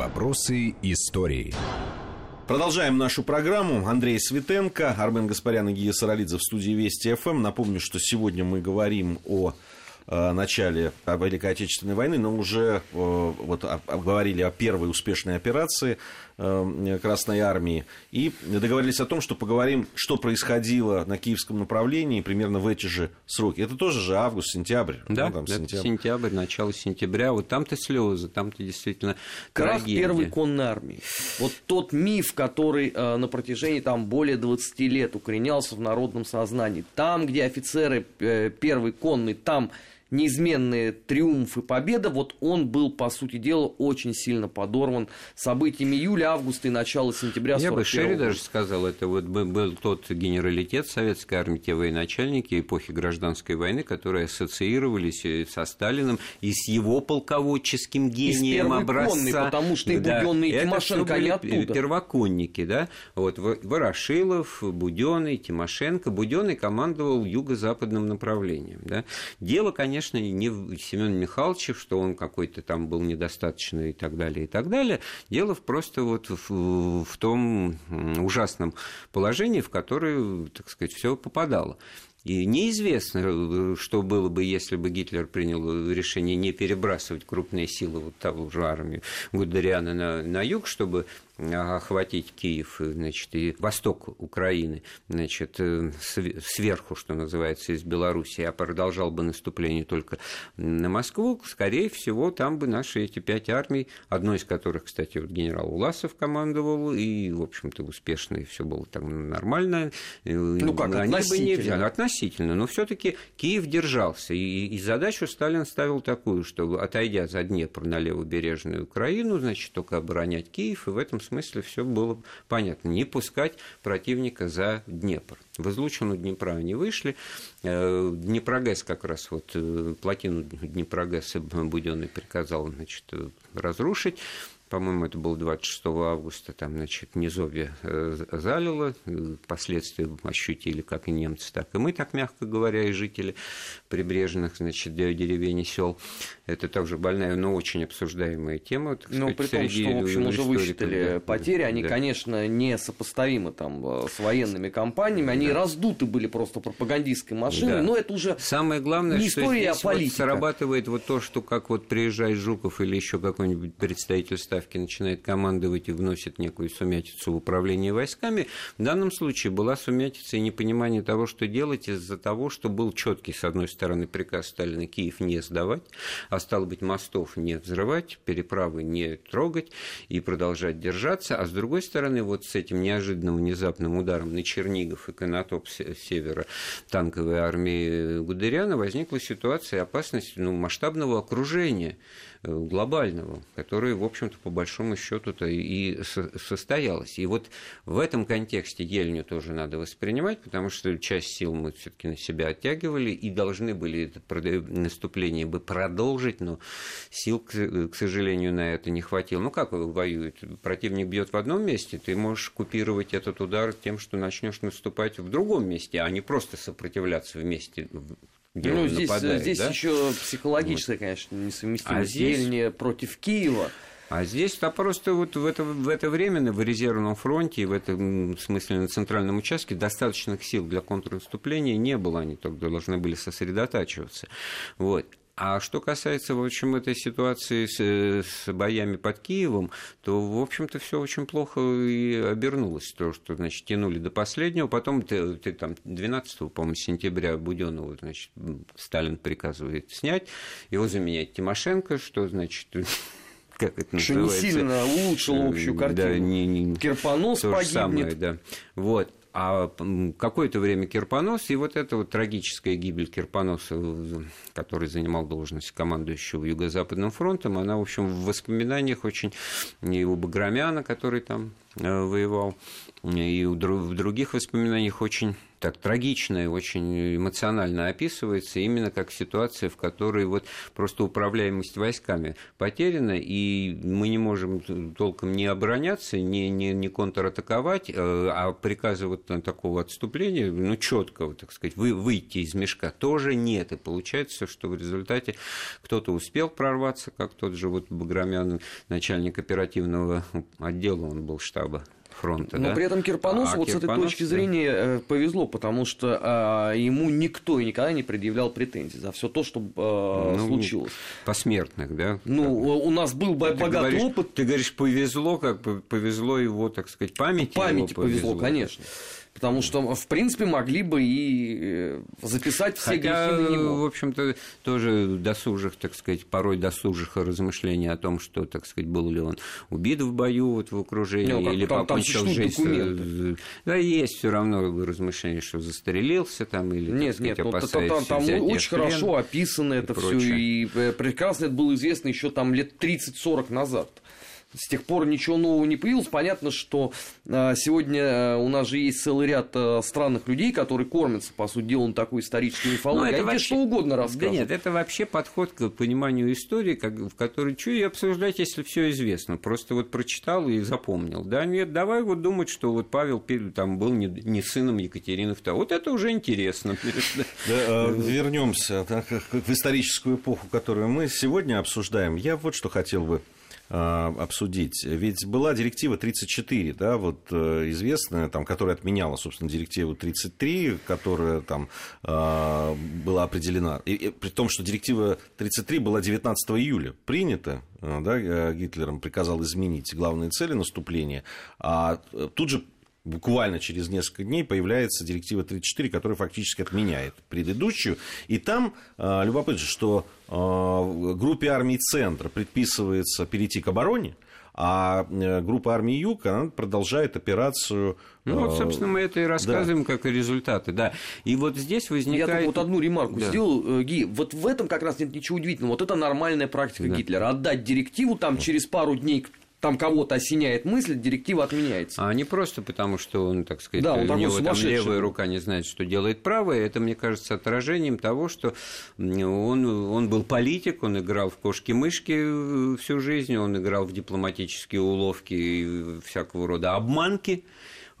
Вопросы истории. Продолжаем нашу программу. Андрей Светенко, Армен Гаспарян и Гия Саралидзе в студии Вести ФМ. Напомню, что сегодня мы говорим о э, начале Великой Отечественной войны, но уже э, вот говорили о первой успешной операции Красной Армии. И договорились о том, что поговорим, что происходило на киевском направлении примерно в эти же сроки. Это тоже же август-сентябрь. Да, ну, там, это сентябрь. сентябрь, начало сентября. Вот там-то слезы, там-то действительно Крах трагедия. первой конной армии. Вот тот миф, который э, на протяжении там более 20 лет укоренялся в народном сознании. Там, где офицеры э, первой конной, там неизменные триумфы, победа, вот он был, по сути дела, очень сильно подорван событиями июля, августа и начала сентября Я бы шире даже сказал, это вот был тот генералитет советской армии, те военачальники эпохи гражданской войны, которые ассоциировались со Сталиным и с его полководческим гением и образца. Конный, потому что и Будённый, да, и Тимошенко, они оттуда. первоконники, да, вот Ворошилов, Будённый, Тимошенко. Будённый командовал юго-западным направлением, да. Дело, конечно, конечно, не Семен Михайловиче, что он какой-то там был недостаточный и так далее, и так далее. Дело просто вот в, в том ужасном положении, в которое, так сказать, все попадало. И неизвестно, что было бы, если бы Гитлер принял решение не перебрасывать крупные силы вот того же армию Гудериана на, на юг, чтобы охватить Киев значит, и восток Украины значит, э, сверху, что называется, из Белоруссии, а продолжал бы наступление только на Москву, скорее всего, там бы наши эти пять армий, одной из которых, кстати, вот генерал Уласов командовал, и, в общем-то, успешно, и все было там нормально. Э, ну как, Они относительно? Бы не, относительно, но все таки Киев держался, и, и задачу Сталин ставил такую, что, отойдя за Днепр на левобережную Украину, значит, только оборонять Киев, и в этом смысле все было понятно. Не пускать противника за Днепр. В излучину Днепра они вышли. Э, Днепрогэс как раз, вот э, плотину Днепрогэса Буденный приказал значит, разрушить по-моему, это было 26 августа, там, значит, Низовье э, залило, последствия ощутили как и немцы, так и мы, так мягко говоря, и жители прибрежных, значит, деревень и сел. Это также больная, но очень обсуждаемая тема. Так ну, при том, что, в общем, уже высчитали да, потери, они, да. конечно, не сопоставимы там э, с военными компаниями, они да. раздуты были просто пропагандистской машиной, да. но это уже Самое главное, не что история, здесь а политика. Вот срабатывает вот то, что как вот приезжает Жуков или еще какой-нибудь представитель ставки начинает командовать и вносит некую сумятицу в управление войсками. В данном случае была сумятица и непонимание того, что делать из-за того, что был четкий, с одной стороны, приказ Сталина Киев не сдавать, а стало быть, мостов не взрывать, переправы не трогать и продолжать держаться, а с другой стороны, вот с этим неожиданным внезапным ударом на Чернигов и Конотоп севера танковой армии Гудериана возникла ситуация опасности ну, масштабного окружения глобального, которое, в общем-то, по большому счету-то и состоялось. И вот в этом контексте Ельню тоже надо воспринимать, потому что часть сил мы все-таки на себя оттягивали и должны были это наступление бы продолжить, но сил, к сожалению, на это не хватило. Ну, как воюют? Противник бьет в одном месте, ты можешь купировать этот удар тем, что начнешь наступать в другом месте, а не просто сопротивляться вместе где ну, здесь, нападает, здесь да? еще психологическая, вот. конечно, несовместимость. А здесь... против Киева. А здесь -то просто вот в это, в это время в резервном фронте, в этом смысле на центральном участке достаточных сил для контрнаступления не было, они только должны были сосредотачиваться. Вот. А что касается, в общем, этой ситуации с, с боями под Киевом, то, в общем-то, все очень плохо и обернулось. То, что, значит, тянули до последнего. Потом, ты, ты, там, 12, по-моему, сентября Буденного, значит, Сталин приказывает снять, его заменять Тимошенко, что, значит, как это называется? Что не сильно улучшил общую картину. Да, не, не, Кирпонос то погибнет. Самое, да. Вот а какое-то время Кирпонос, и вот эта вот трагическая гибель Кирпоноса, который занимал должность командующего Юго-Западным фронтом, она, в общем, в воспоминаниях очень и у Баграмяна, который там э, воевал, и в других воспоминаниях очень так трагично и очень эмоционально описывается именно как ситуация, в которой вот просто управляемость войсками потеряна, и мы не можем толком не обороняться, не, не, не контратаковать, э, а приказа вот такого отступления, ну, четкого, так сказать, вы, выйти из мешка тоже нет. И получается, что в результате кто-то успел прорваться, как тот же вот Баграмян, начальник оперативного отдела, он был штаба фронта. Но да? при этом Кирпоносу а вот Кирпонос, с этой точки зрения э, повезло, потому что а, ему никто и никогда не предъявлял претензий за все то, что а, ну, случилось. Посмертных, да? Ну, как... у нас был ты богатый говоришь, опыт. Ты говоришь, повезло, как повезло его, так сказать, памяти. Памяти повезло, повезло, конечно. Потому что, в принципе, могли бы и э, записать все Хотя, грехи на него. в общем-то, тоже досужих, так сказать, порой досужих размышлений о том, что, так сказать, был ли он убит в бою, вот, в окружении, ну, или там, покончил там жизнь. Документы. Да, есть все равно размышления, что застрелился там, или, нет, так сказать, нет, опасается там, там очень хорошо описано это все, и э, прекрасно это было известно еще там лет 30-40 назад. С тех пор ничего нового не появилось. Понятно, что а, сегодня а, у нас же есть целый ряд а, странных людей, которые кормятся, по сути дела, на такой исторической мифологии. Они вообще... что угодно рассказывают. Да нет, это вообще подход к пониманию истории, как, в которой что и обсуждать, если все известно. Просто вот прочитал и запомнил. Да нет, давай вот думать, что вот Павел там был не, не сыном Екатерины II. Вот это уже интересно. Вернемся в историческую эпоху, которую мы сегодня обсуждаем. Я вот что хотел бы обсудить. Ведь была директива 34, да, вот э, известная, там, которая отменяла, собственно, директиву 33, которая там а, была определена. И, и, при том, что директива 33 была 19 июля принята, э, да, э, Гитлером приказал изменить главные цели наступления, а тут же буквально через несколько дней появляется директива 34, которая фактически отменяет предыдущую. И там э, любопытно, что э, группе армий Центра предписывается перейти к обороне, а э, группа армии Юг она продолжает операцию. Ну вот, собственно, мы это и рассказываем, да. как и результаты, да. И вот здесь возникает. Я вот одну ремарку да. сделал, Ги. Вот в этом как раз нет ничего удивительного. Вот это нормальная практика да. Гитлера. Отдать директиву там через пару дней там кого-то осеняет мысль, директива отменяется. А не просто потому, что он, так сказать, да, он у него там левая рука не знает, что делает правая. Это, мне кажется, отражением того, что он, он был политик, он играл в кошки-мышки всю жизнь, он играл в дипломатические уловки и всякого рода обманки.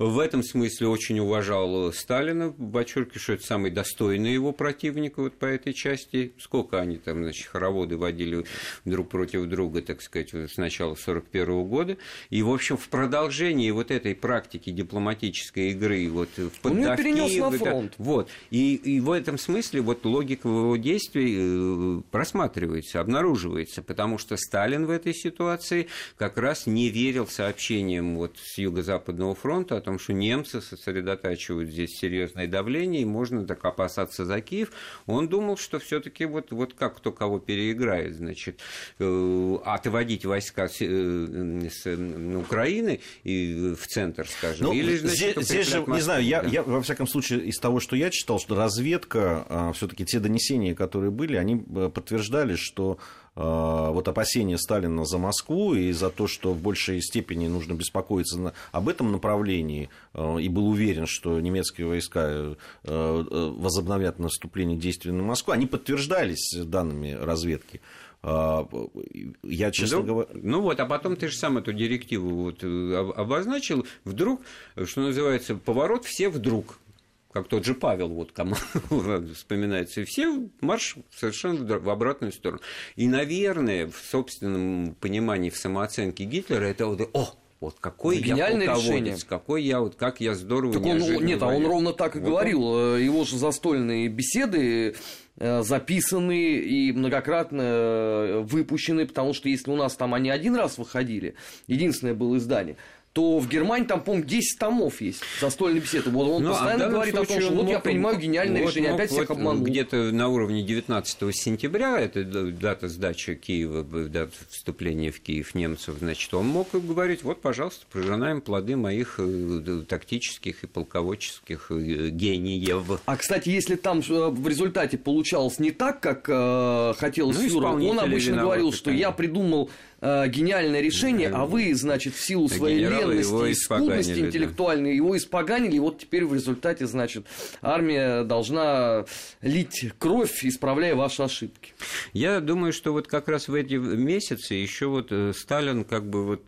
В этом смысле очень уважал Сталина, подчеркиваю, что это самый достойный его противник вот по этой части. Сколько они там, значит, хороводы водили друг против друга, так сказать, с начала 1941 года. И, в общем, в продолжении вот этой практики дипломатической игры, вот в поддавке... Он перенес на фронт. Вот. И, и в этом смысле вот логика его действий э, просматривается, обнаруживается, потому что Сталин в этой ситуации как раз не верил сообщениям вот с Юго-Западного фронта о том, том, что немцы сосредотачивают здесь серьезное давление, и можно так опасаться за Киев. Он думал, что все-таки вот, вот как кто кого переиграет, значит, э, отводить войска с, э, с Украины и в центр, скажем. Ну, Или, значит, здесь, здесь же, не знаю, я, я, во всяком случае, из того, что я читал, что разведка, а, все-таки те донесения, которые были, они э, подтверждали, что Э, вот опасения Сталина за Москву и за то, что в большей степени нужно беспокоиться об этом направлении, э, и был уверен, что немецкие войска э, возобновят наступление действий на Москву, они подтверждались данными разведки. Я, честно ну, говоря... Ну вот, а потом ты же сам эту директиву вот обозначил. Вдруг, что называется, поворот все вдруг как тот же Павел, вот кому вспоминается, и все марш совершенно в обратную сторону. И, наверное, в собственном понимании, в самооценке Гитлера, это вот, о, вот какой это я решение. какой я вот как я здорово так он, Нет, а он ровно так и вот говорил. Он... Э, его же застольные беседы э, записаны и многократно э, выпущены, потому что если у нас там они один раз выходили, единственное было издание, то в Германии там, по-моему, 10 томов есть застольной беседы. Вот он ну, а постоянно а говорит о том, что вот я принимаю гениальное вот решение, опять всех обманул. Где-то на уровне 19 сентября, это дата сдачи Киева, дата вступления в Киев немцев, значит, он мог говорить, вот, пожалуйста, пожинаем плоды моих э, тактических и полководческих э, гениев. А, кстати, если там э, в результате получалось не так, как э, хотелось ну, Фюрер, он обычно говорил, что я придумал э, гениальное решение, а вы, значит, в силу своей лени откровенности, его и скудности испоганили, да. интеллектуальной, его испоганили, и вот теперь в результате, значит, армия должна лить кровь, исправляя ваши ошибки. Я думаю, что вот как раз в эти месяцы еще вот э, Сталин как бы вот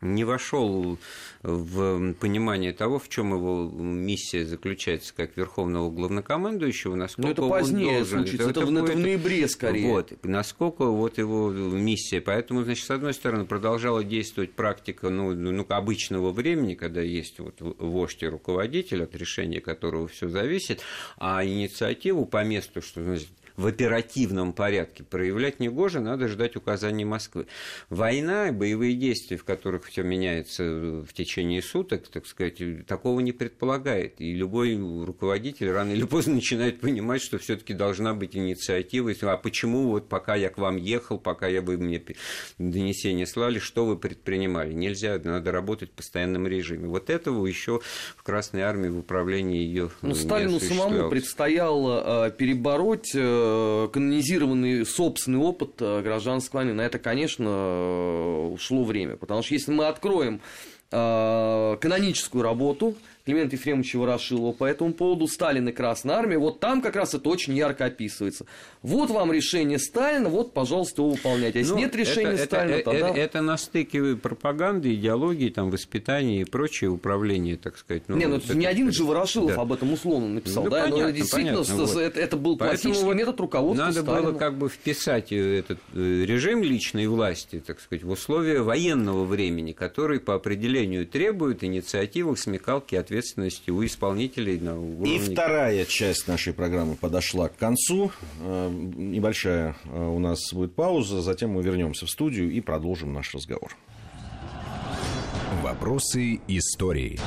не вошел в понимание того, в чем его миссия заключается как верховного главнокомандующего, насколько Но это он позднее должен. случится, это, в- это в ноябре скорее. Вот, насколько вот его миссия. Поэтому, значит, с одной стороны, продолжала действовать практика ну, ну, обычного времени, когда есть вот вождь и руководитель, от решения которого все зависит, а инициативу по месту, что значит, в оперативном порядке проявлять негоже, надо ждать указаний Москвы. Война, боевые действия, в которых все меняется в течение суток, так сказать, такого не предполагает. И любой руководитель рано или поздно начинает понимать, что все-таки должна быть инициатива. А почему вот пока я к вам ехал, пока я вы мне донесения слали, что вы предпринимали? Нельзя, надо работать в постоянном режиме. Вот этого еще в Красной Армии в управлении ее Но Сталину самому предстояло э, перебороть э, канонизированный собственный опыт э, гражданской войны. На это, конечно, э, ушло время. Потому что если мы откроем э, каноническую работу Климента Ефремовича Ворошилова по этому поводу «Сталин и Красная Армия», вот там как раз это очень ярко описывается. Вот вам решение Сталина, вот, пожалуйста, его выполняйте. А если Ну, нет решения это, Сталина, это, тогда... это, это на стыке пропаганды, идеологии, там, воспитания и прочее управление, так сказать. Ну, не, ну вот это не один же Ворошилов да. об этом условно написал, Ну, да? Но понятно, действительно, понятно, вот. это, это был Поэтому классический вот метод руководства Надо Сталина. было как бы вписать э, этот э, режим личной власти, так сказать, в условия военного времени, который по определению требует инициативы, смекалки, ответственности у исполнителей на уровне... И вторая часть нашей программы подошла к концу. Э, Небольшая э, у нас будет пауза, затем мы вернемся в студию и продолжим наш разговор. Вопросы истории.